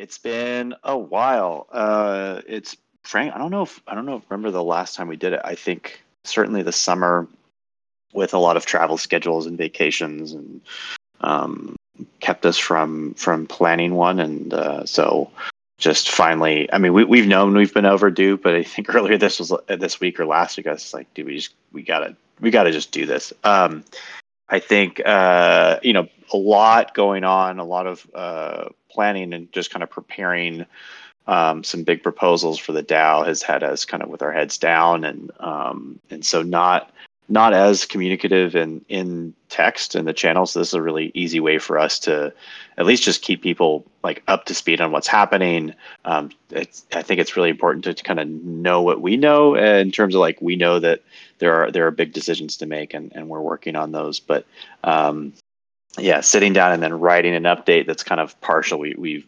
It's been a while. Uh, it's Frank. I don't know if I don't know. Remember the last time we did it? I think certainly the summer, with a lot of travel schedules and vacations, and um, kept us from from planning one. And uh, so, just finally, I mean, we we've known we've been overdue, but I think earlier this was this week or last week. I was like, dude, we just we gotta we gotta just do this. Um, I think uh, you know a lot going on, a lot of uh, planning, and just kind of preparing um, some big proposals for the DAO has had us kind of with our heads down, and um, and so not not as communicative in in text in the channels. This is a really easy way for us to at least just keep people like up to speed on what's happening. Um, I think it's really important to, to kind of know what we know in terms of like we know that there are there are big decisions to make and, and we're working on those. But um, yeah, sitting down and then writing an update that's kind of partial. We we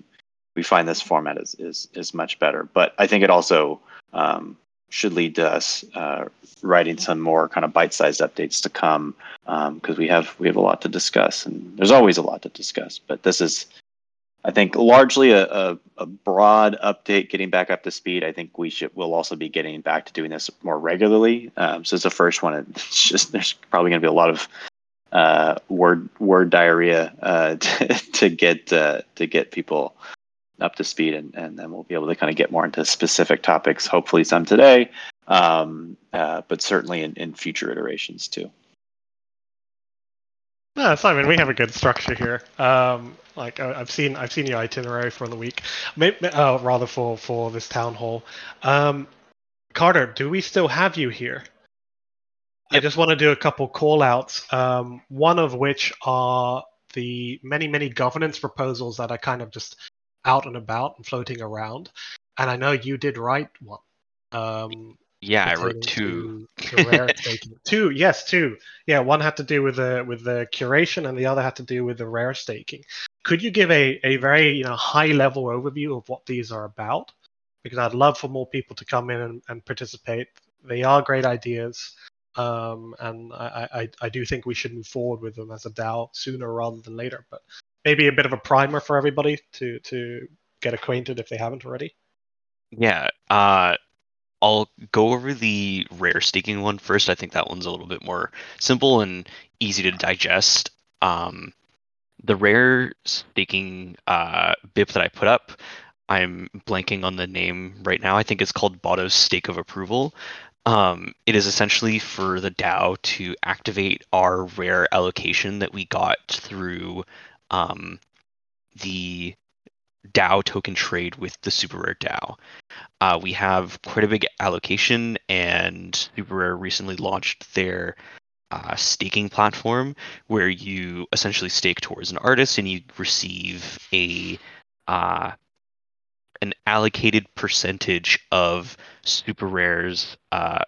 we find this format is is is much better. But I think it also um, should lead to us uh, writing some more kind of bite-sized updates to come because um, we have we have a lot to discuss and there's always a lot to discuss but this is i think largely a, a, a, broad update getting back up to speed i think we should we'll also be getting back to doing this more regularly um, so it's the first one it's just there's probably going to be a lot of uh, word word diarrhea uh, to, to get uh, to get people up to speed, and, and then we'll be able to kind of get more into specific topics. Hopefully, some today, um, uh, but certainly in, in future iterations too. No, Simon, we have a good structure here. Um, like I've seen, I've seen your itinerary for the week, maybe, uh, rather for for this town hall. Um, Carter, do we still have you here? I just want to do a couple call outs. Um, one of which are the many many governance proposals that are kind of just out and about and floating around. And I know you did write one. Um, yeah, I wrote two. two, yes, two. Yeah, one had to do with the with the curation, and the other had to do with the rare staking. Could you give a, a very you know high level overview of what these are about? Because I'd love for more people to come in and, and participate. They are great ideas, um, and I, I I do think we should move forward with them as a DAO sooner rather than later. But maybe a bit of a primer for everybody to to get acquainted if they haven't already. Yeah, uh, I'll go over the rare staking one first. I think that one's a little bit more simple and easy to digest. Um, the rare staking uh, BIP that I put up, I'm blanking on the name right now. I think it's called Botto's Stake of Approval. Um, it is essentially for the DAO to activate our rare allocation that we got through um, the DAO token trade with the SuperRare DAO. Uh, we have quite a big allocation, and SuperRare recently launched their uh, staking platform where you essentially stake towards an artist and you receive a uh, an allocated percentage of SuperRare's uh,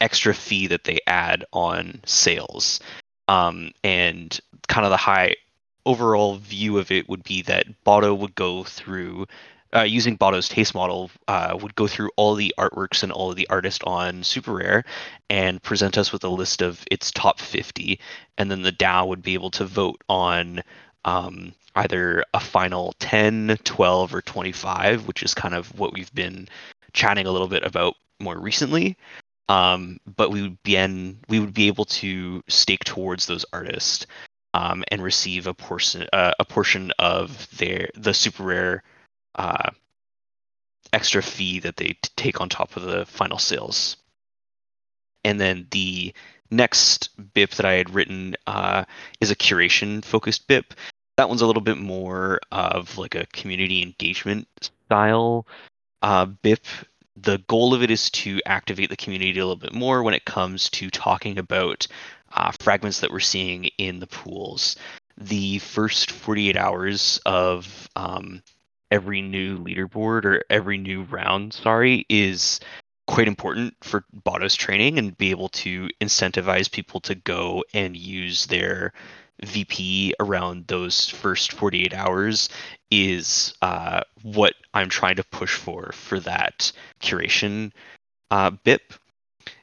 extra fee that they add on sales. Um, and kind of the high overall view of it would be that Botto would go through uh, using Botto's taste model uh, would go through all the artworks and all of the artists on SuperRare and present us with a list of its top 50, and then the DAO would be able to vote on um, either a final 10, 12, or 25, which is kind of what we've been chatting a little bit about more recently. Um, but we would be in, we would be able to stake towards those artists um, and receive a portion uh, a portion of their the SuperRare uh, extra fee that they t- take on top of the final sales. And then the next BIP that I had written uh, is a curation focused BIP. That one's a little bit more of like a community engagement style uh, BIP the goal of it is to activate the community a little bit more when it comes to talking about uh, fragments that we're seeing in the pools. The first 48 hours of um, every new leaderboard or every new round, sorry, is quite important for Botto's training and be able to incentivize people to go and use their VP around those first 48 hours is uh, what I'm trying to push for for that curation uh, BIP.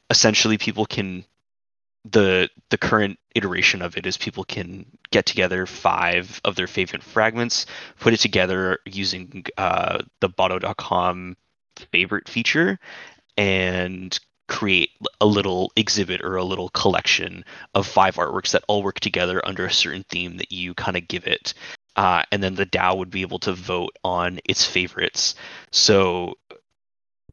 Essentially, people can the the current iteration of it is people can get together five of their favorite fragments, put it together using uh, the Botto.com favorite feature, and create a little exhibit or a little collection of five artworks that all work together under a certain theme that you kind of give it. Uh, and then the DAO would be able to vote on its favorites. So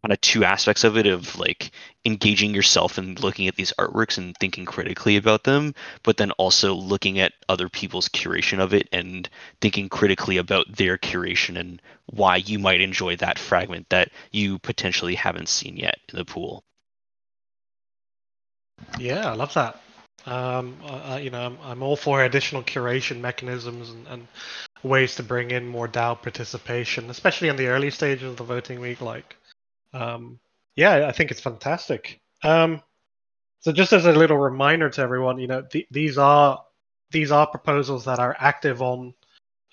kind of two aspects of it of like engaging yourself and looking at these artworks and thinking critically about them but then also looking at other people's curation of it and thinking critically about their curation and why you might enjoy that fragment that you potentially haven't seen yet in the pool yeah i love that um, you know I'm, I'm, all for additional curation mechanisms and, and ways to bring in more DAO participation, especially in the early stages of the voting week, like um, yeah, I think it's fantastic. Um, so just as a little reminder to everyone, you know, th- these are these are proposals that are active on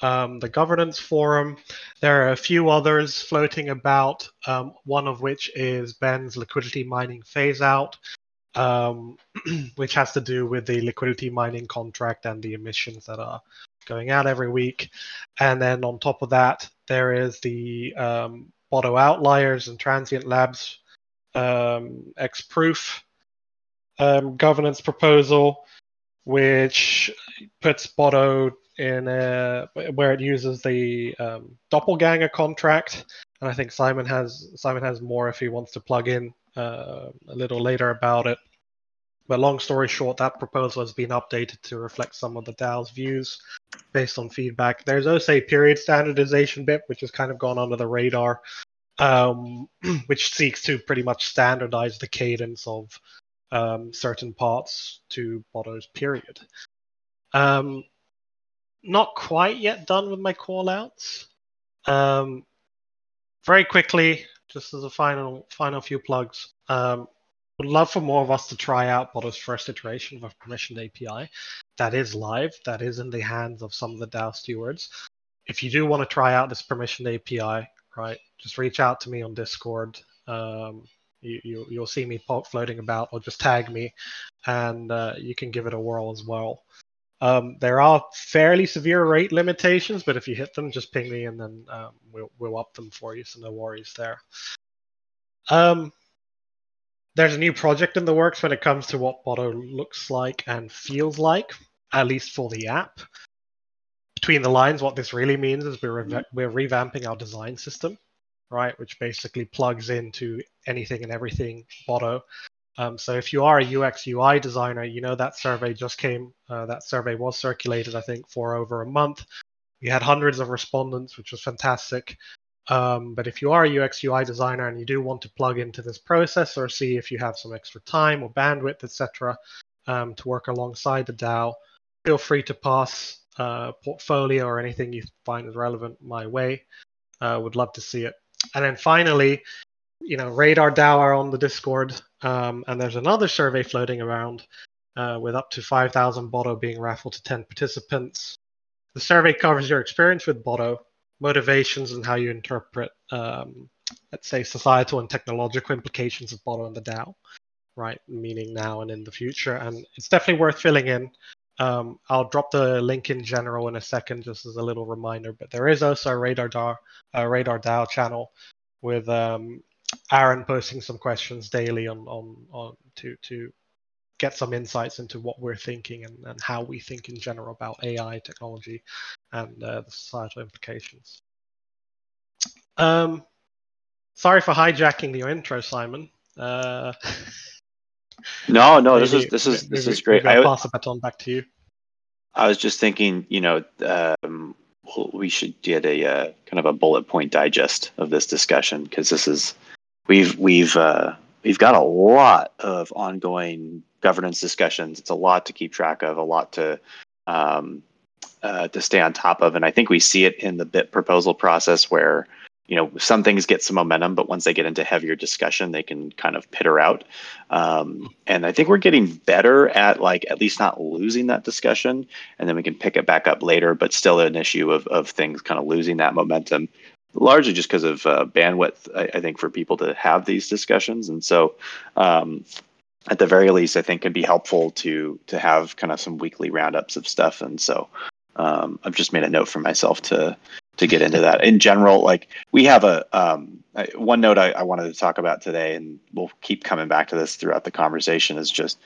um, the governance forum. There are a few others floating about. Um, one of which is Ben's liquidity mining phase out, um, which has to do with the liquidity mining contract and the emissions that are going out every week. And then on top of that, there is the um, Botto outliers and transient labs um, X proof um, governance proposal, which puts Botto in a, where it uses the um, doppelganger contract. And I think Simon has Simon has more if he wants to plug in uh, a little later about it. But long story short, that proposal has been updated to reflect some of the DAO's views based on feedback. There's also a period standardization BIP, which has kind of gone under the radar, um, which seeks to pretty much standardize the cadence of um, certain parts to Botto's period. Um, not quite yet done with my callouts. Um, very quickly, just as a final final few plugs. Um, would love for more of us to try out Botto's first iteration of a permissioned API. That is live. That is in the hands of some of the DAO stewards. If you do want to try out this permissioned API, right, just reach out to me on Discord. Um, you, you you'll see me floating about, or just tag me, and uh, you can give it a whirl as well. Um, there are fairly severe rate limitations, but if you hit them, just ping me and then um, we'll we'll up them for you. So no worries there. Um, there's a new project in the works when it comes to what Botto looks like and feels like, at least for the app. Between the lines, what this really means is we're, re- we're revamping our design system, right, which basically plugs into anything and everything Botto. Um, so if you are a UX UI designer, you know that survey just came. Uh, that survey was circulated, I think, for over a month. We had hundreds of respondents, which was fantastic. Um, but if you are a UX UI designer and you do want to plug into this process or see if you have some extra time or bandwidth, etc., um, to work alongside the DAO, feel free to pass uh, portfolio or anything you find is relevant my way. Uh, would love to see it. And then finally, you know, Radar DAO are on the Discord, um, and there's another survey floating around uh, with up to 5,000 Botto being raffled to 10 participants. The survey covers your experience with Botto, motivations and how you interpret, um, let's say, societal and technological implications of Botto and the DAO, right? Meaning now and in the future. And it's definitely worth filling in. Um, I'll drop the link in general in a second, just as a little reminder. But there is also a Radar DAO, a Radar DAO channel with um, Aaron posting some questions daily on on, on to to get some insights into what we're thinking and, and how we think in general about AI technology and uh, the societal implications. Um, sorry for hijacking your intro, Simon. Uh, no, no, maybe, this is this is this maybe, is great. I'll pass the baton back to you. I was just thinking, you know, um, we should get a uh, kind of a bullet point digest of this discussion because this is we've we've uh, we've got a lot of ongoing governance discussions. It's a lot to keep track of, a lot to um, uh, to stay on top of, and I think we see it in the BIP proposal process where you know some things get some momentum, but once they get into heavier discussion, they can kind of pitter out. Um, and I think we're getting better at like at least not losing that discussion, and then we can pick it back up later. But still, an issue of of things kind of losing that momentum largely just because of uh, bandwidth, I, I, think, for people to have these discussions. And so, um, at the very least, I think could be helpful to to have kind of some weekly roundups of stuff. And so um, I've just made a note for myself to to get into that. In general, like we have a um, one note I, I, wanted to talk about today, and we'll keep coming back to this throughout the conversation. Is just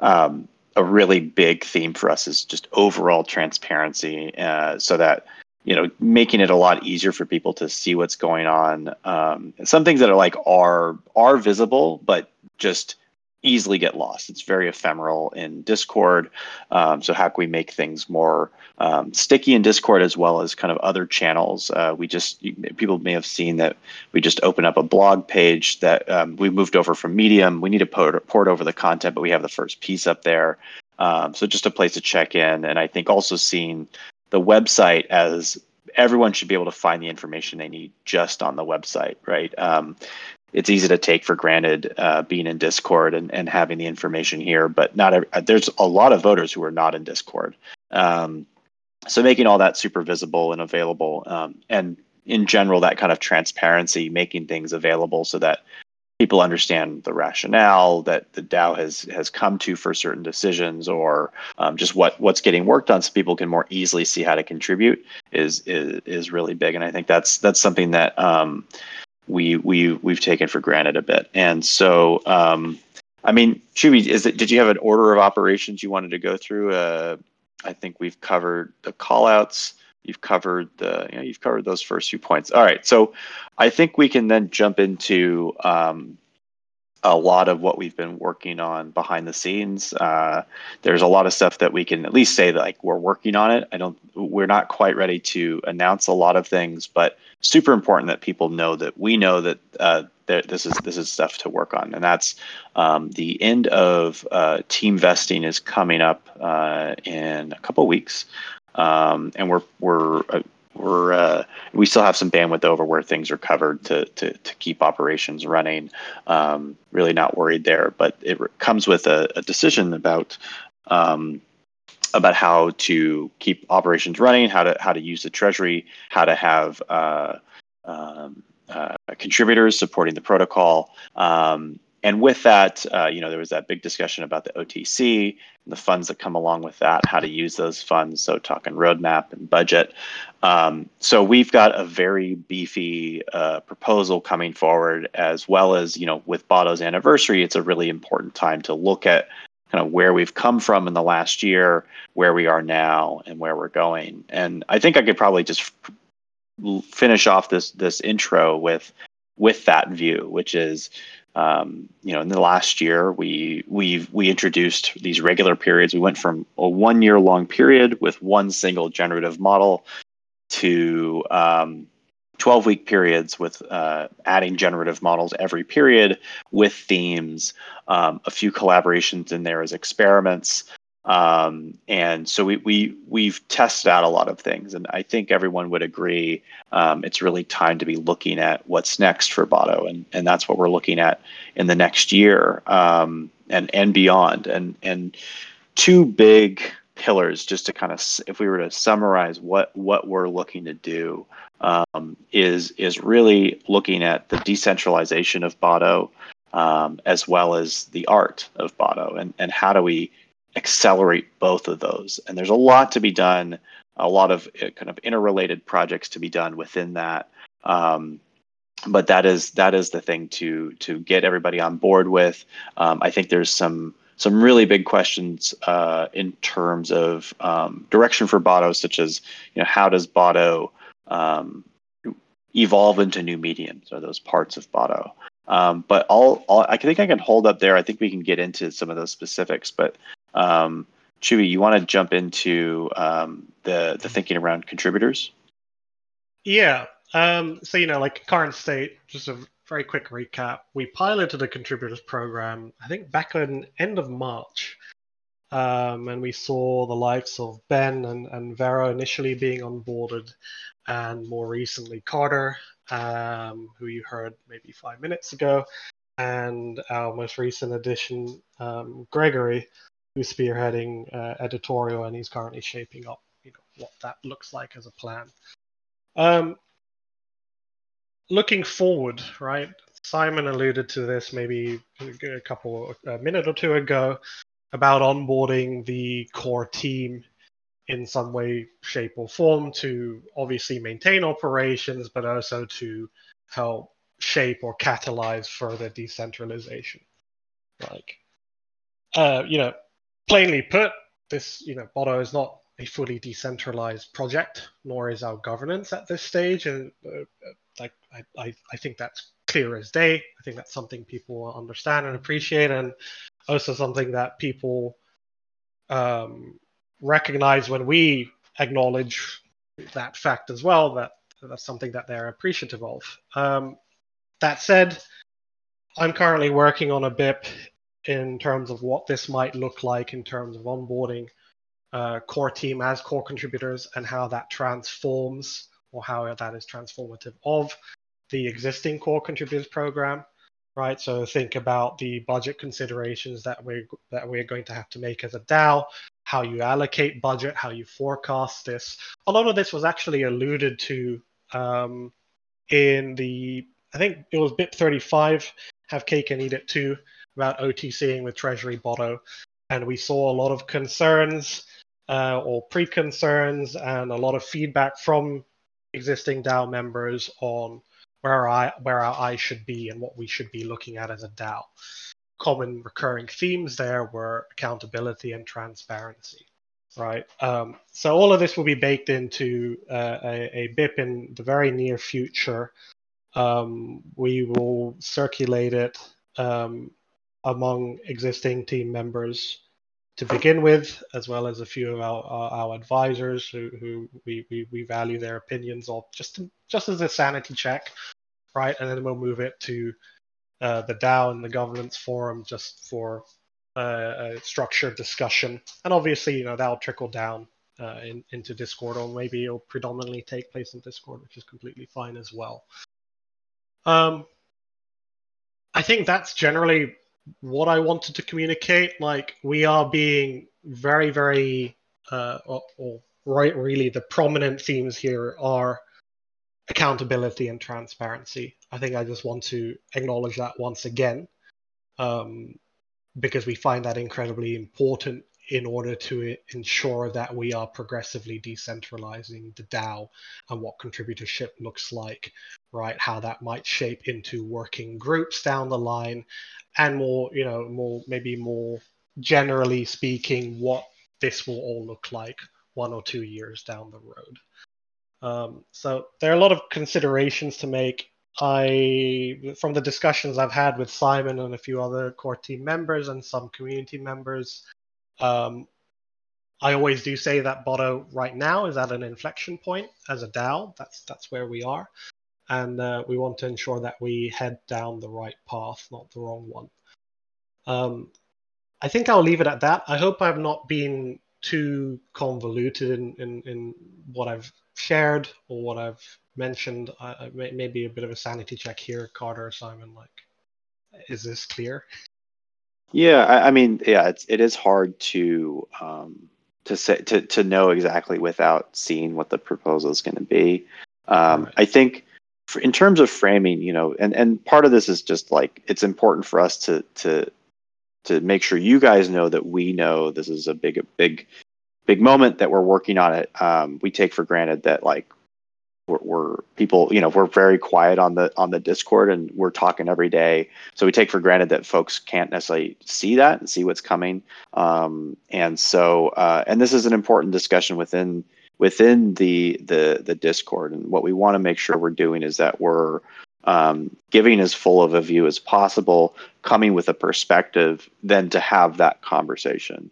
um, a really big theme for us is just overall transparency, uh, so that you know making it a lot easier for people to see what's going on. Um, some things that are like are are visible, but just easily get lost. It's very ephemeral in Discord. Um, so how can we make things more um, sticky in Discord as well as kind of other channels? Uh, we just people may have seen that we just open up a blog page that um, we moved over from Medium. We need to port, port over the content, but we have the first piece up there. Um, so just a place to check in, and I think also seeing the website as everyone should be able to find the information they need just on the website, right? Um, it's easy to take for granted uh, being in Discord and, and having the information here, but not every, uh, there's a lot of voters who are not in Discord. Um, so making all that super visible and available, um, and in general, that kind of transparency, making things available so that people understand the rationale that the DAO has has come to for certain decisions, or um, just what what's getting worked on, so people can more easily see how to contribute is is is really big. And I think that's that's something that um, we we we've taken for granted a bit. And so, um, I mean, Choobie, is it? Did you have an order of operations you wanted to go through? Uh, I think we've covered the callouts. You've covered the you know, you've covered those first few points. All right, so I think we can then jump into um, a lot of what we've been working on behind the scenes. Uh, there's a lot of stuff that we can at least say that like we're working on it. I don't, we're not quite ready to announce a lot of things, but super important that people know that we know that uh, this is this is stuff to work on, and that's um, the end of uh, team vesting is coming up uh, in a couple weeks, um, and we're we're uh, we're uh, we still have some bandwidth over where things are covered to to, to keep operations running. Um, really not worried there, but it comes with a, a decision about um, about how to keep operations running, how to how to use the treasury, how to have uh, um, uh, contributors supporting the protocol. Um, and with that, uh, you know, there was that big discussion about the OTC, and the funds that come along with that, how to use those funds. So, talking roadmap and budget. Um, so, we've got a very beefy uh, proposal coming forward, as well as, you know, with Botto's anniversary, it's a really important time to look at kind of where we've come from in the last year, where we are now, and where we're going. And I think I could probably just finish off this this intro with with that view, which is um, you know, in the last year, we we we introduced these regular periods. We went from a one year long period with one single generative model to um, 12 week periods with uh, adding generative models every period with themes, um, a few collaborations in there as experiments, um, and so we, we we've tested out a lot of things, and I think everyone would agree um, it's really time to be looking at what's next for Botto, and and that's what we're looking at in the next year um, and and beyond. And and two big pillars, just to kind of if we were to summarize what what we're looking to do, um, is is really looking at the decentralization of Botto. Um, as well as the art of Botto, and, and how do we accelerate both of those. And there's a lot to be done, a lot of uh, kind of interrelated projects to be done within that. Um, but that is that is the thing to to get everybody on board with. Um, I think there's some some really big questions uh, in terms of um, direction for Botto, such as you know how does Botto um, evolve into new mediums or those parts of Botto. Um, but all, all, I think I can hold up there. I think we can get into some of those specifics. But um, Choobie, you want to jump into um, the the thinking around contributors? Yeah. Um, so you know, like current state, just a very quick recap. We piloted a contributors program, I think back in end of March, um, and we saw the likes of Ben and, and Vera initially being onboarded, and more recently Carter, um, who you heard maybe five minutes ago, and our most recent addition, um, Gregory, who's spearheading uh, editorial, and he's currently shaping up, you know, what that looks like as a plan. Um, looking forward, right? Simon alluded to this maybe a couple a minute or two ago about onboarding the core team in some way, shape, or form to obviously maintain operations, but also to help shape or catalyze further decentralization. Like, uh, you know, plainly put, this, you know, Botto is not a fully decentralized project, nor is our governance at this stage. And uh, like, I, I, I think that's clear as day. I think that's something people understand and appreciate, and also something that people um, recognize when we acknowledge that fact as well. That that's something that they're appreciative of. Um, that said, I'm currently working on a BIP in terms of what this might look like in terms of onboarding uh, core team as core contributors and how that transforms or how that is transformative of the existing core contributors program, right? So think about the budget considerations that we that we're going to have to make as a DAO, how you allocate budget, how you forecast this. A lot of this was actually alluded to um, in the I think it was BIP 35, have cake and eat it too, about OTCing with Treasury Botto, and we saw a lot of concerns uh, or pre-concerns and a lot of feedback from existing DAO members on where I where our eyes should be and what we should be looking at as a DAO. Common recurring themes there were accountability and transparency, right? Um, so all of this will be baked into uh, a, a BIP in the very near future. Um, we will circulate it um, among existing team members to begin with, as well as a few of our, our, our advisors who, who we, we, we, value their opinions of just just as a sanity check, right? And then we'll move it to uh, the DAO and the governance forum just for uh, a structured discussion. And obviously, you know, that'll trickle down uh, in, into Discord, or maybe it'll predominantly take place in Discord, which is completely fine as well. Um, I think that's generally what I wanted to communicate. Like we are being very, very, uh, or, or right, really, the prominent themes here are accountability and transparency. I think I just want to acknowledge that once again, um, because we find that incredibly important in order to ensure that we are progressively decentralizing the DAO and what contributorship looks like, right? How that might shape into working groups down the line, and more, you know, more maybe more generally speaking, what this will all look like one or two years down the road. Um, so there are a lot of considerations to make. I, from the discussions I've had with Simon and a few other core team members and some community members, um, I always do say that Botto right now is at an inflection point as a DAO. That's that's where we are, and uh, we want to ensure that we head down the right path, not the wrong one. Um, I think I'll leave it at that. I hope I've not been too convoluted in, in, in what I've shared or what I've mentioned. Uh, maybe a bit of a sanity check here, Carter, Simon. Like, is this clear? Yeah, I, I mean, yeah, it's it is hard to um, to say to to know exactly without seeing what the proposal is going to be. Um, right. I think in terms of framing, you know, and and part of this is just like it's important for us to to to make sure you guys know that we know this is a big big big moment that we're working on it. Um, we take for granted that like we're, we're, people you know we're very quiet on the on the discord and we're talking every day so we take for granted that folks can't necessarily see that and see what's coming um, and so uh, and this is an important discussion within within the the the discord and what we want to make sure we're doing is that we're um, giving as full of a view as possible coming with a perspective then to have that conversation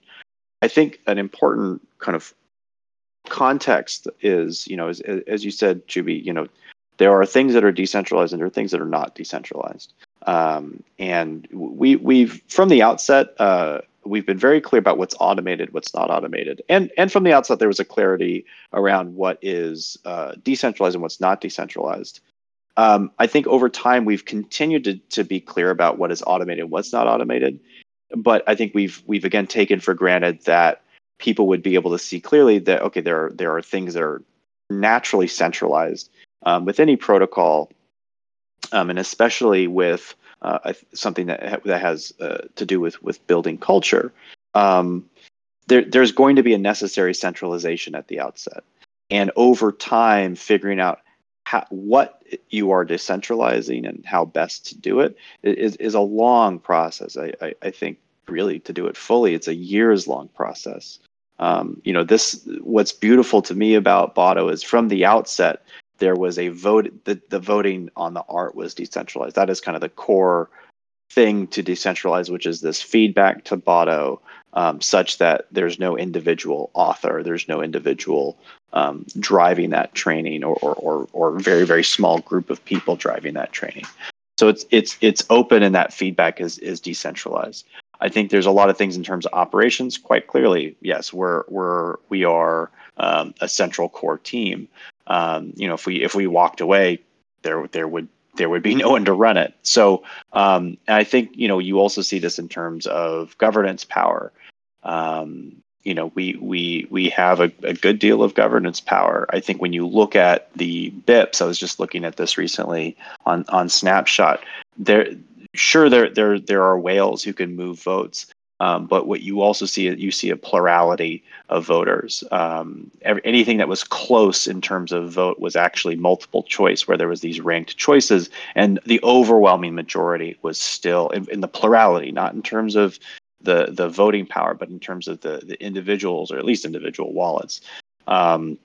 i think an important kind of context is, you know, as, as you said, Choobie, you know, there are things that are decentralized and there are things that are not decentralized. Um, and we we've from the outset uh, we've been very clear about what's automated, what's not automated, and and from the outset there was a clarity around what is uh, decentralized and what's not decentralized. Um, I think over time we've continued to to be clear about what is automated, what's not automated, but I think we've we've again taken for granted that people would be able to see clearly that okay, there are there are things that are naturally centralized um, with any protocol. um, and especially with uh, something that that has uh, to do with with building culture, um, there, there's going to be a necessary centralization at the outset, and over time, figuring out how, what you are decentralizing and how best to do it is, is a long process. I, I, I think really to do it fully, it's a years long process. Um, you know, this what's beautiful to me about Botto is from the outset there was a vote. The, the voting on the art was decentralized. That is kind of the core thing to decentralize, which is this feedback to Botto, um, such that there's no individual author, there's no individual um, driving that training, or, or or or very very small group of people driving that training. So it's it's it's open, and that feedback is is decentralized. I think there's a lot of things in terms of operations. Quite clearly, yes, we're we're we are um, a central core team. Um, you know, if we if we walked away, there there would there would be no one to run it. So um, I think you know you also see this in terms of governance power. Um, you know, we we we have a, a, good deal of governance power. I think when you look at the BIPs, I was just looking at this recently on on Snapshot. There sure there there there are whales who can move votes, um, but what you also see you see a plurality of voters. Um, every, anything that was close in terms of vote was actually multiple choice, where there was these ranked choices, and the overwhelming majority was still in, in the plurality, not in terms of the the voting power, but in terms of the the individuals or at least individual wallets. Um,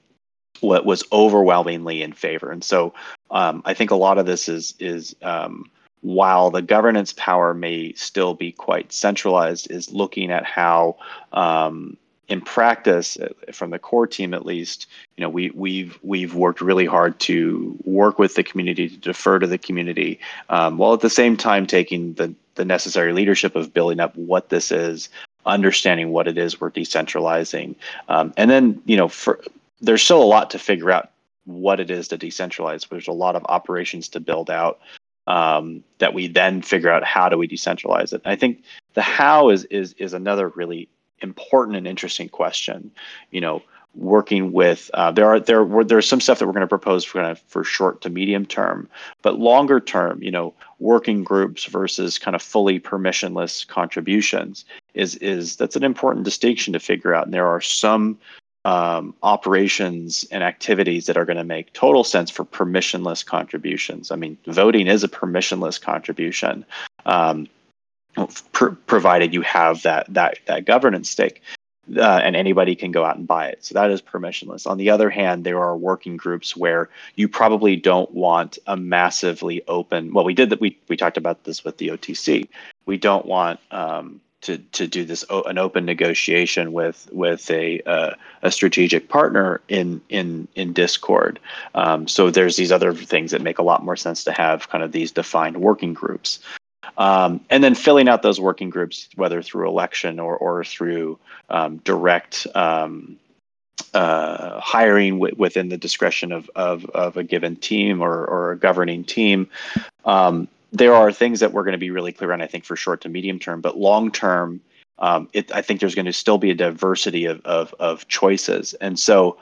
what was overwhelmingly in favor, and so um, I think a lot of this is is um, while the governance power may still be quite centralized, is looking at how, um, in practice, uh, from the core team at least, you know, we we've we've worked really hard to work with the community to defer to the community, um, while at the same time taking the the necessary leadership of building up what this is, understanding what it is we're decentralizing, um, and then you know, for there's still a lot to figure out what it is to decentralize. There's a lot of operations to build out um, that we then figure out how do we decentralize it. I think the how is is is another really important and interesting question. You know, working with uh, there are there were there's some stuff that we're going to propose for kind of for short to medium term, but longer term, you know, working groups versus kind of fully permissionless contributions is is that's an important distinction to figure out. And there are some um, operations and activities that are going to make total sense for permissionless contributions. I mean, voting is a permissionless contribution, um, pr- provided you have that that that governance stake. Uh, and anybody can go out and buy it. So that is permissionless. On the other hand, there are working groups where you probably don't want a massively open. Well, we did that. We we talked about this with the OTC. We don't want um, to to do this an open negotiation with with a uh, a strategic partner in in in Discord. Um, so there's these other things that make a lot more sense to have kind of these defined working groups. Um, and then filling out those working groups, whether through election or, or through um, direct um, uh, hiring w- within the discretion of, of, of, a given team or, or a governing team, um, there are things that we're going to be really clear on, I think, for short to medium term, but long term, um, it, I think there's going to still be a diversity of, of, of choices. And so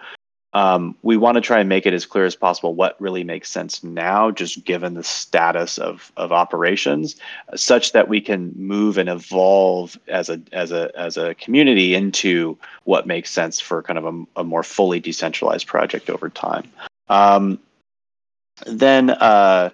um, we want to try and make it as clear as possible what really makes sense now, just given the status of, of operations, such that we can move and evolve as a as a as a community into what makes sense for kind of a, a more fully decentralized project over time. Um, then uh,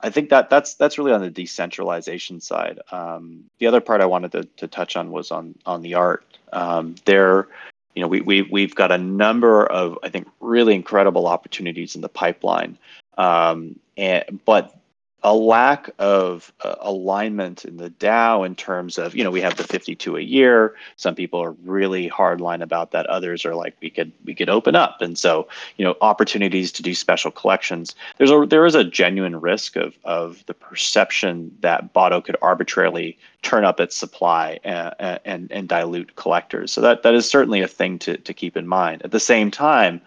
I think that that's that's really on the decentralization side. Um, the other part I wanted to, to touch on was on on the art. Um, there, you know, we we we've got a number of I think really incredible opportunities in the pipeline, um, and but a lack of uh, alignment in the DAO in terms of, you know, we have the 52 a year. Some people are really hardline about that. Others are like, we could we could open up, and so you know, opportunities to do special collections. There's a there is a genuine risk of of the perception that Botto could arbitrarily turn up its supply and, and and dilute collectors. So that that is certainly a thing to to keep in mind. At the same time,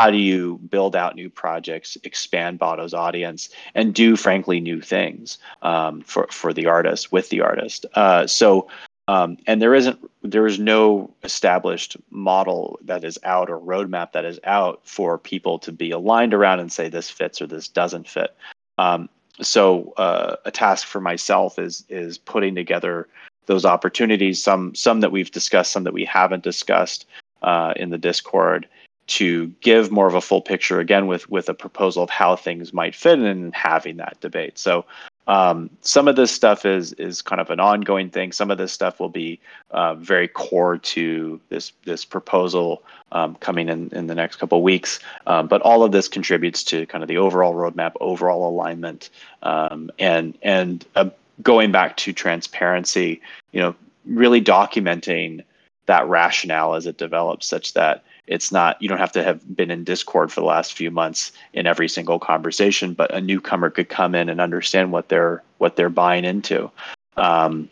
how do you build out new projects, expand Botto's audience, and do frankly new things um, for for the artist with the artist? Uh, so, um, and there isn't there is no established model that is out or roadmap that is out for people to be aligned around and say this fits or this doesn't fit. Um, so uh, a task for myself is is putting together those opportunities, some some that we've discussed, some that we haven't discussed uh, in the Discord, to give more of a full picture again with with a proposal of how things might fit in and having that debate. So um, some of this stuff is is kind of an ongoing thing. Some of this stuff will be uh, very core to this this proposal um, coming in in the next couple of weeks. Um, but all of this contributes to kind of the overall roadmap, overall alignment, um, and and uh, going back to transparency. You know, really documenting that rationale as it develops, such that it's not you don't have to have been in discord for the last few months in every single conversation but a newcomer could come in and understand what they're what they're buying into um,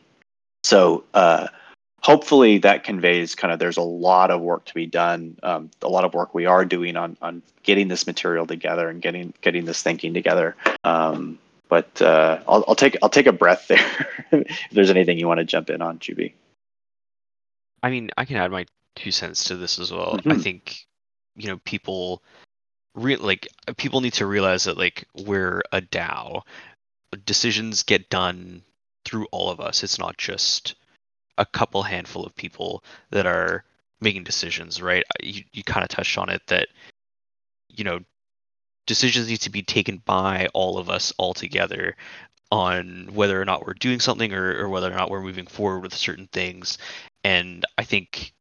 so uh, hopefully that conveys kind of there's a lot of work to be done um, a lot of work we are doing on on getting this material together and getting getting this thinking together um, but uh, I'll, I'll take I'll take a breath there. if there's anything you want to jump in on, Choobie. I mean, I can add my two cents to this as well. Mm-hmm. I think you know people re- like people need to realize that like we're a DAO. Decisions get done through all of us. It's not just a couple handful of people that are making decisions, right? You you kind of touched on it that you know decisions need to be taken by all of us all together on whether or not we're doing something or, or whether or not we're moving forward with certain things. And I think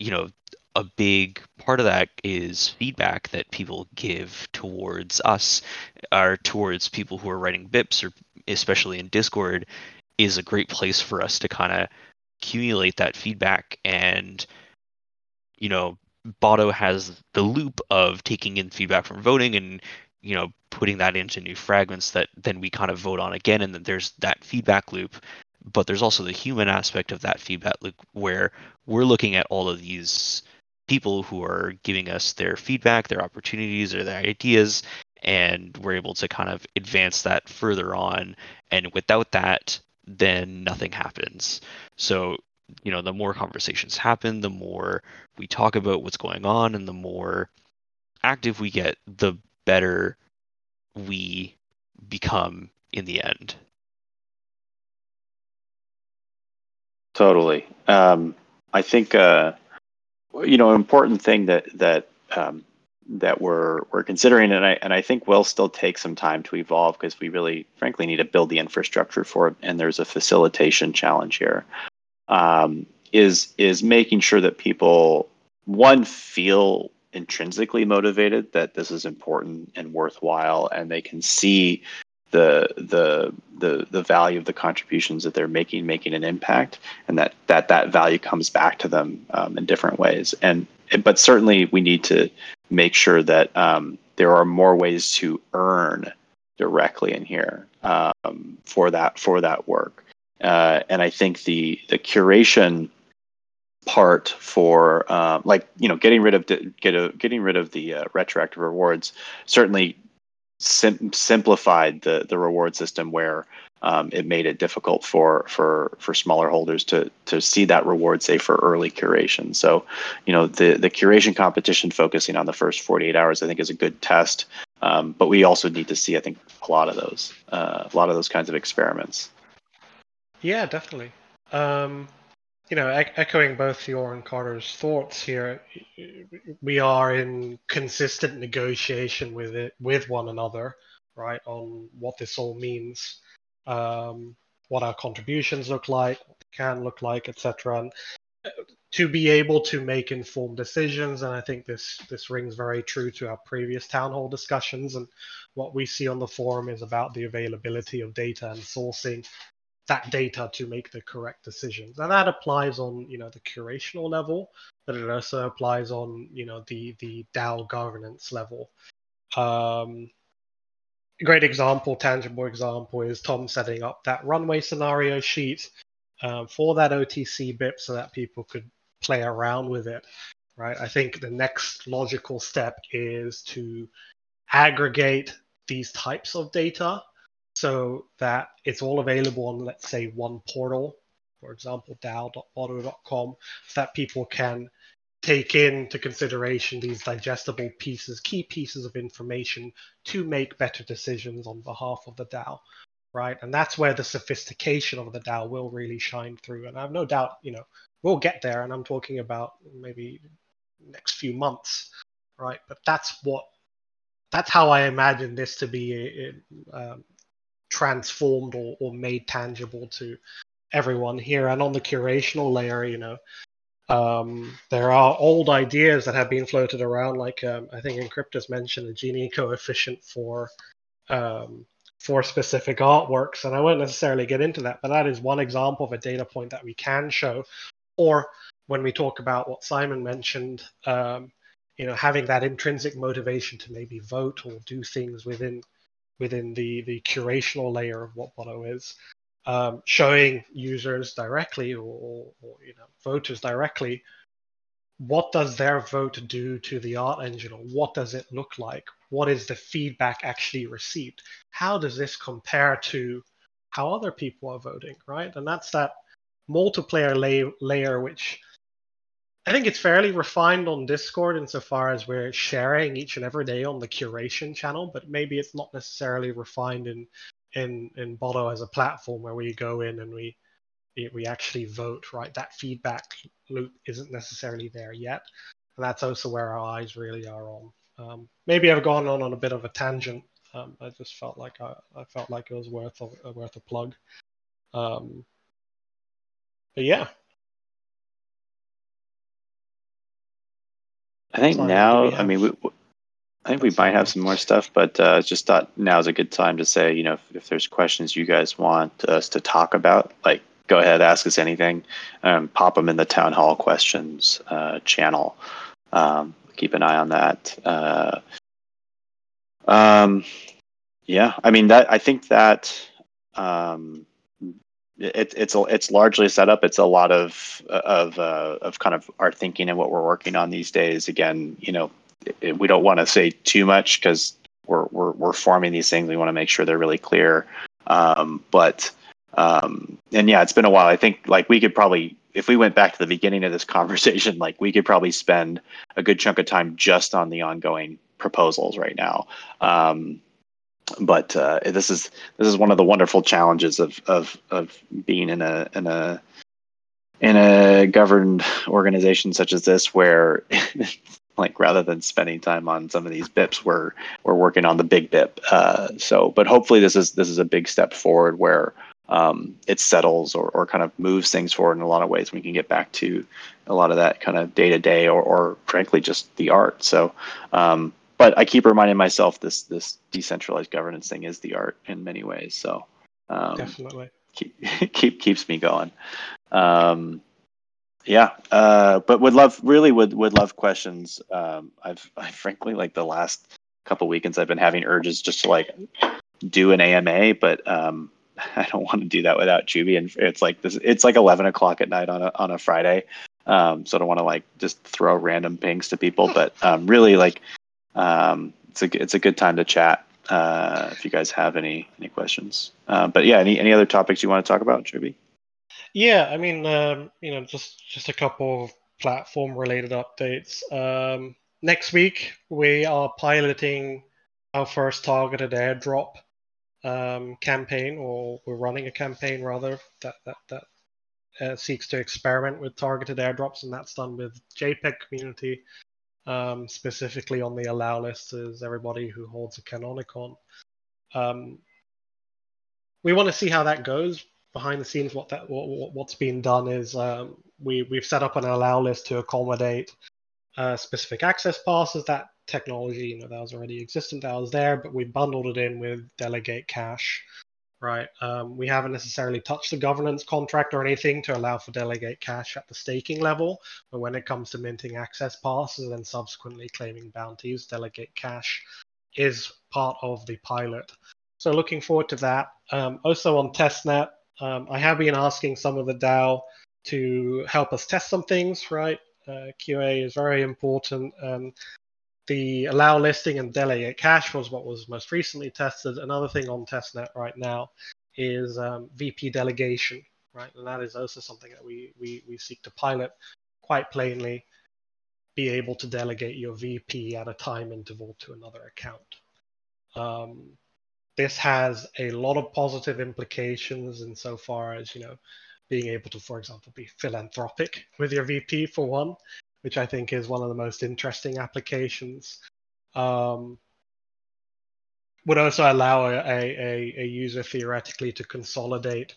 you know, a big part of that is feedback that people give towards us or towards people who are writing bips or especially in discord is a great place for us to kind of accumulate that feedback. And you know Botto has the loop of taking in feedback from voting and you know putting that into new fragments that then we kind of vote on again and then there's that feedback loop but there's also the human aspect of that feedback loop where we're looking at all of these people who are giving us their feedback, their opportunities, or their ideas, and we're able to kind of advance that further on. And without that, then nothing happens. So, you know, the more conversations happen, the more we talk about what's going on, and the more active we get, the better we become in the end. Totally. Um, I think uh, you know an important thing that that um, that we're we're considering, and I and I think will still take some time to evolve because we really, frankly, need to build the infrastructure for it, and there's a facilitation challenge here. Um, is is making sure that people one feel intrinsically motivated that this is important and worthwhile, and they can see the the the the value of the contributions that they're making making an impact and that that that value comes back to them um, in different ways. And but certainly we need to make sure that um, there are more ways to earn directly in here um, for that for that work. Uh, and I think the the curation part for uh, like you know getting rid of get a, getting rid of the uh, retroactive rewards certainly sim- simplified the the reward system where um, it made it difficult for for for smaller holders to to see that reward say for early curation. So you know the the curation competition focusing on the first 48 hours i think is a good test. Um, but we also need to see i think a lot of those uh, a lot of those kinds of experiments. Yeah definitely. Um, you know, e- echoing both your and Carter's thoughts here, we are in consistent negotiation with it with one another, right, on what this all means, um, what our contributions look like, what they can look like, etc. And uh, to be able to make informed decisions, and I think this this rings very true to our previous town hall discussions, and what we see on the forum is about the availability of data and sourcing that data to make the correct decisions. And that applies on, you know, the curational level, but it also applies on, you know, the the DAO governance level. Um, a great example, tangible example, is Tom setting up that runway scenario sheet um, for that OTC BIP so that people could play around with it. Right. I think the next logical step is to aggregate these types of data so that it's all available on, let's say, one portal, for example, dao.botto.com, so that people can take into consideration these digestible pieces, key pieces of information to make better decisions on behalf of the DAO, right? And that's where the sophistication of the DAO will really shine through. And I have no doubt, you know, we'll get there. And I'm talking about maybe next few months, right? But that's what, that's how I imagine this to be um, transformed or, or made tangible to everyone here. And on the curational layer, you know, um, there are old ideas that have been floated around, like um, I think Encryptus mentioned a Gini coefficient for um, for specific artworks, and I won't necessarily get into that, but that is one example of a data point that we can show. Or when we talk about what Simon mentioned, um, you know, having that intrinsic motivation to maybe vote or do things within within the the curational layer of what Botto is um, showing users directly or, or, you know voters directly what does their vote do to the art engine or what does it look like? What is the feedback actually received? How does this compare to how other people are voting right? And that's that multiplayer lay- layer which I think it's fairly refined on Discord insofar as we're sharing each and every day on the curation channel, but maybe it's not necessarily refined in in in Botto as a platform where we go in and we we actually vote, right? That feedback loop isn't necessarily there yet, and that's also where our eyes really are on. Um, maybe I've gone on on a bit of a tangent. Um, I just felt like I, I felt like it was worth a, worth a plug. Um, but yeah. I think now, I mean, we, I think we might have some more stuff, but uh, just thought now is a good time to say, you know, if, if, there's questions you guys want us to talk about, like go ahead, ask us anything. Um, pop them in the town hall questions uh, channel. Um, keep an eye on that. Uh, um, yeah, I mean that. I think that um, it, it's it's largely set up. It's a lot of of uh, of kind of our thinking and what we're working on these days. Again, you know, we don't want to say too much because we're, we're, we're forming these things. We want to make sure they're really clear. Um, but um, and yeah, it's been a while. I think like we could probably, if we went back to the beginning of this conversation, like we could probably spend a good chunk of time just on the ongoing proposals right now. Um, but uh, this is this is one of the wonderful challenges of of of being in a in a in a governed organization such as this, where like rather than spending time on some of these BIPs we're we're working on the big BIP uh, so but hopefully this is this is a big step forward where um, it settles or, or kind of moves things forward in a lot of ways. We can get back to a lot of that kind of day to day or or frankly just the art. So um, but I keep reminding myself this this decentralized governance thing is the art in many ways so um, definitely keep, keep keeps me going um, yeah, uh, but would love really would would love questions. Um, I've I frankly like the last couple weekends I've been having urges just to like do an AMA, but um, I don't want to do that without Choobie, and it's like this. It's like eleven o'clock at night on a on a Friday, um, so I don't want to like just throw random pings to people. But um, really, like, um, it's a it's a good time to chat. Uh, if you guys have any any questions, uh, but yeah, any any other topics you want to talk about, Choobie? Yeah, I mean, um, you know, just just a couple of platform-related updates. Um, next week, we are piloting our first targeted airdrop um, campaign, or we're running a campaign rather that that that uh, seeks to experiment with targeted airdrops, and that's done with JPEG community. Um, specifically on the allow list is everybody who holds a Canonicon. Um, we want to see how that goes behind the scenes, what that what, what's being done is um, we we've set up an allow list to accommodate uh, specific access passes. That technology, you know, that was already existent, that was there, but we bundled it in with delegate cash. Right. Um, we haven't necessarily touched the governance contract or anything to allow for delegate cash at the staking level. But when it comes to minting access passes and subsequently claiming bounties, delegate cash is part of the pilot. So looking forward to that. Um, also on testnet, um, I have been asking some of the DAO to help us test some things, right? Uh, QA is very important. Um, the allow listing and delegate cash was what was most recently tested. Another thing on testnet right now is um, VP delegation, right? And that is also something that we, we, we seek to pilot quite plainly. be able to delegate your VP at a time interval to another account. Um, this has a lot of positive implications insofar as you know being able to, for example, be philanthropic with your VP for one, which I think is one of the most interesting applications. Um, would also allow a, a, a, user theoretically to consolidate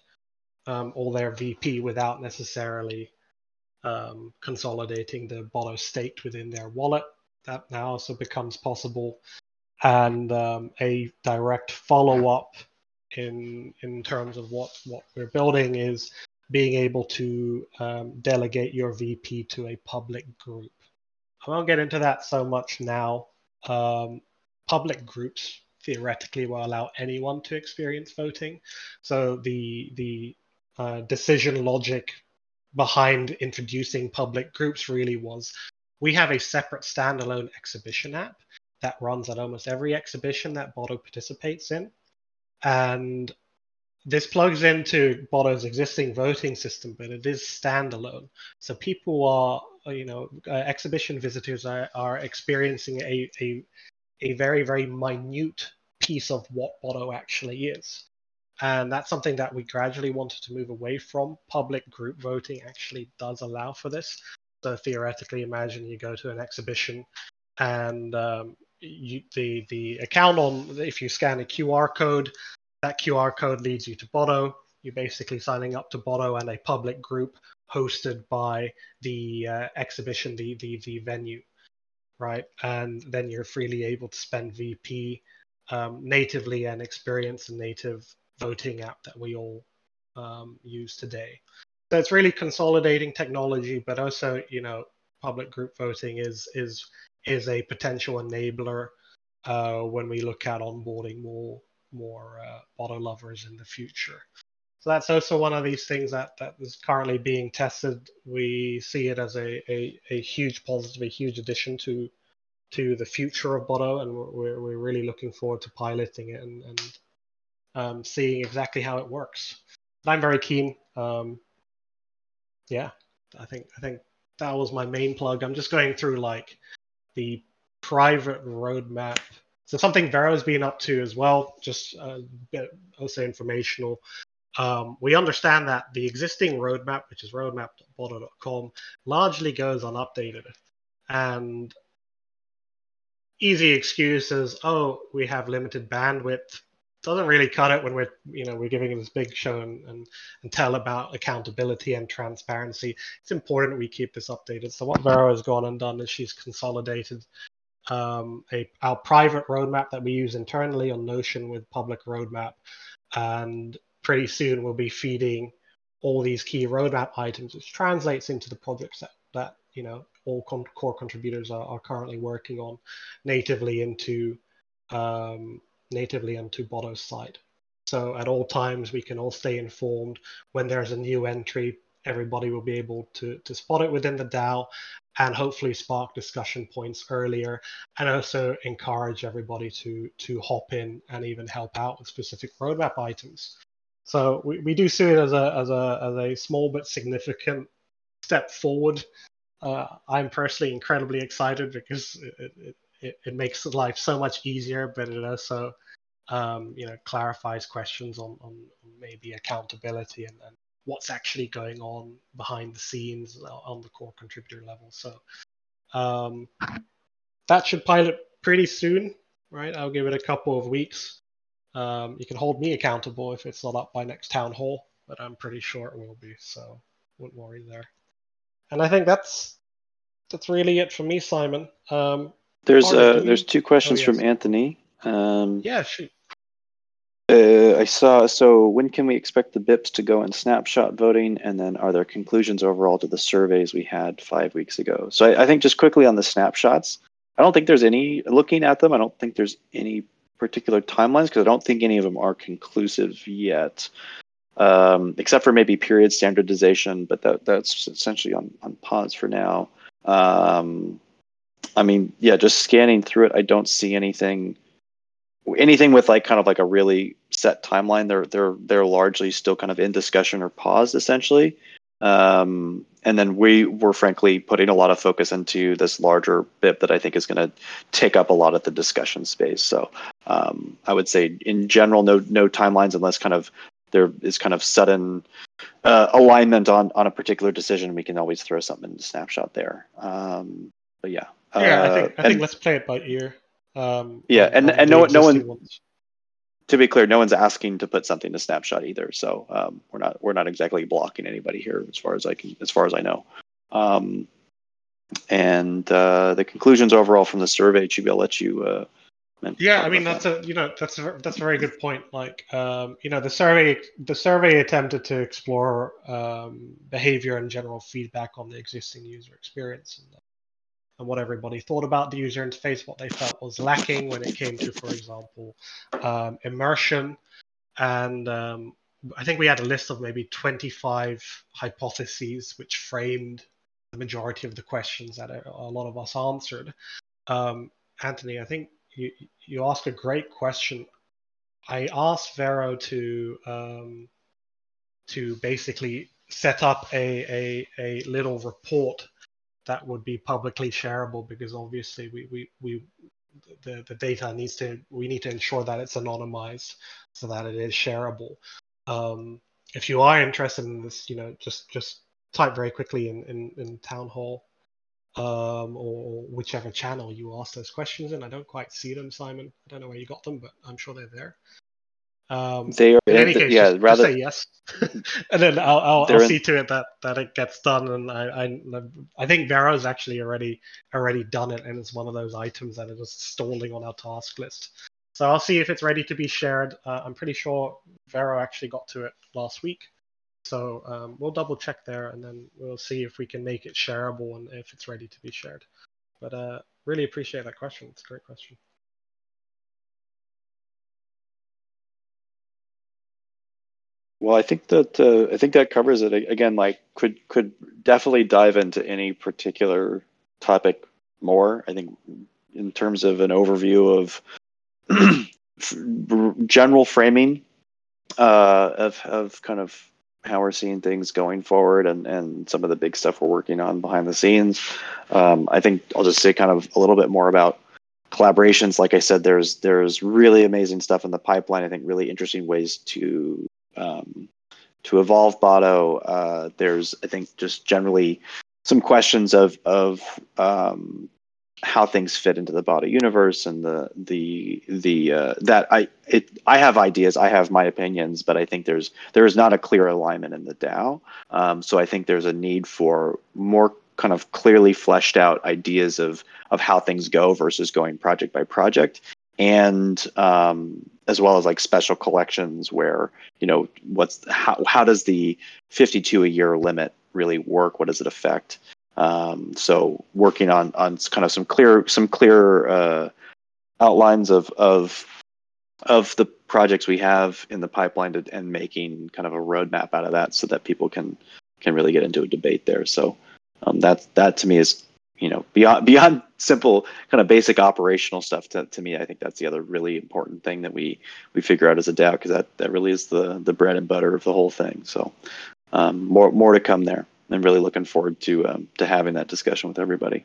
um, all their VP without necessarily um, consolidating the Botto state within their wallet. That now also becomes possible. And um, a direct follow up in in terms of what, what we're building is being able to um, delegate your VP to a public group. I won't get into that so much now. Um, public groups theoretically will allow anyone to experience voting. So the the uh, decision logic behind introducing public groups really was we have a separate standalone exhibition app that runs at almost every exhibition that Botto participates in. And this plugs into Botto's existing voting system, but it is standalone. So people are, you know, uh, exhibition visitors are, are experiencing a, a, a very, very minute piece of what Botto actually is. And that's something that we gradually wanted to move away from. Public group voting actually does allow for this. So theoretically, imagine you go to an exhibition and um, you, the the account on if you scan a QR code, that QR code leads you to Botto. You're basically signing up to Botto and a public group hosted by the uh, exhibition, the, the, the venue, right? And then you're freely able to spend VP um, natively and experience the native voting app that we all um, use today. So it's really consolidating technology, but also, you know, public group voting is is is a potential enabler uh, when we look at onboarding more more uh, lovers in the future. So that's also one of these things that, that is currently being tested. We see it as a, a, a huge positive, a huge addition to to the future of Botto, and we're, we're really looking forward to piloting it and, and um, seeing exactly how it works. But I'm very keen. Um, yeah, I think I think that was my main plug. I'm just going through like the private roadmap so something Vero's been up to as well, just a bit also informational. Um, we understand that the existing roadmap, which is roadmap.botto.com, largely goes unupdated. And easy excuses, oh, we have limited bandwidth, doesn't really cut it when we're you know we're giving this big show and, and, and tell about accountability and transparency. It's important we keep this updated. So what Vero has gone and done is she's consolidated um, a our private roadmap that we use internally on Notion with public roadmap, and pretty soon we'll be feeding all these key roadmap items, which translates into the projects that that you know all con- core contributors are, are currently working on natively into um, natively into Botto's site. So at all times we can all stay informed when there's a new entry. Everybody will be able to, to spot it within the DAO and hopefully spark discussion points earlier and also encourage everybody to to hop in and even help out with specific roadmap items. So we, we do see it as a as a as a small but significant step forward. Uh, i'm personally incredibly excited because it, it, it, it, makes life so much easier but it also um, you know clarifies questions on, on maybe accountability and, and what's actually going on behind the scenes on the core contributor level. So um, that should pilot pretty soon, right? I'll give it a couple of weeks. Um, you can hold me accountable if it's not up by next town hall, but I'm pretty sure it will be. So wouldn't worry there. And I think that's that's really it for me, Simon. Um, there's uh, there's two questions oh, yes. from Anthony. Um, yeah, shoot. Uh, I saw. So, when can we expect the BIPs to go in snapshot voting? And then, are there conclusions overall to the surveys we had five weeks ago? So, I, I think just quickly on the snapshots, I don't think there's any. Looking at them, I don't think there's any particular timelines because I don't think any of them are conclusive yet, um, except for maybe period standardization. But that that's essentially on on pause for now. Um, I mean, yeah, just scanning through it, I don't see anything anything with like kind of like a really set timeline they're they're they're largely still kind of in discussion or paused essentially Um, and then we were frankly putting a lot of focus into this larger BIP that I think is going to take up a lot of the discussion space. So um, I would say in general, no no timelines unless kind of there is kind of sudden uh, alignment on on a particular decision. We can always throw something in the snapshot there. Um, but yeah, yeah, I uh, think I and- think let's play it by ear. Um, Yeah, and- and no one- no one- ones. to be clear, no one's asking to put something to snapshot either. So um, we're not we're not exactly blocking anybody here, as far as I can, as far as I know. Um, and uh, the conclusions overall from the survey, Choobie, I'll let you. Uh, Yeah, I mean that's a you know that's a that's a very good point. Like um, you know the survey the survey attempted to explore um, behavior and general feedback on the existing user experience and, and what everybody thought about the user interface, what they felt was lacking when it came to, for example, um, immersion, and um, I think we had a list of maybe 25 hypotheses which framed the majority of the questions that a, a lot of us answered. Um, Anthony, I think you you ask a great question. I asked Vero to um, to basically set up a, a, a little report that would be publicly shareable because obviously we, we, we the, the data needs to we need to ensure that it's anonymized so that it is shareable. Um, if you are interested in this, you know, just just type very quickly in, in, in town hall um, or whichever channel you ask those questions in. I don't quite see them, Simon. I don't know where you got them, but I'm sure they're there. Um, They are, in any case, yeah, just, just rather say yes, and then I'll I'll, I'll in- see to it that, that it gets done. And I I, I think Vero's actually already already done it, and it's one of those items that are just stalling on our task list. So I'll see if it's ready to be shared. Uh, I'm pretty sure Vero actually got to it last week, so um, we'll double check there, and then we'll see if we can make it shareable and if it's ready to be shared. But uh, really appreciate that question. It's a great question. Well, I think that uh, I think that covers it. Again, like could could definitely dive into any particular topic more. I think in terms of an overview of general framing uh, of of kind of how we're seeing things going forward and and some of the big stuff we're working on behind the scenes. Um, I think I'll just say kind of a little bit more about collaborations. Like I said, there's there's really amazing stuff in the pipeline. I think really interesting ways to um, to evolve Botto. Uh, there's, I think, just generally some questions of of um, how things fit into the Botto universe and the the the uh, that I it I have ideas, I have my opinions, but I think there's there is not a clear alignment in the DAO. Um, so I think there's a need for more kind of clearly fleshed out ideas of of how things go versus going project by project and um, as well as like special collections where you know what's how how does the 52 a year limit really work? What does it affect? Um, so working on on kind of some clear some clear uh, outlines of of of the projects we have in the pipeline to, and making kind of a roadmap out of that so that people can can really get into a debate there. So um, that that to me is you know beyond beyond simple kind of basic operational stuff to, to me i think that's the other really important thing that we we figure out as a DAO because that that really is the the bread and butter of the whole thing. So um, more more to come there. I'm really looking forward to um, to having that discussion with everybody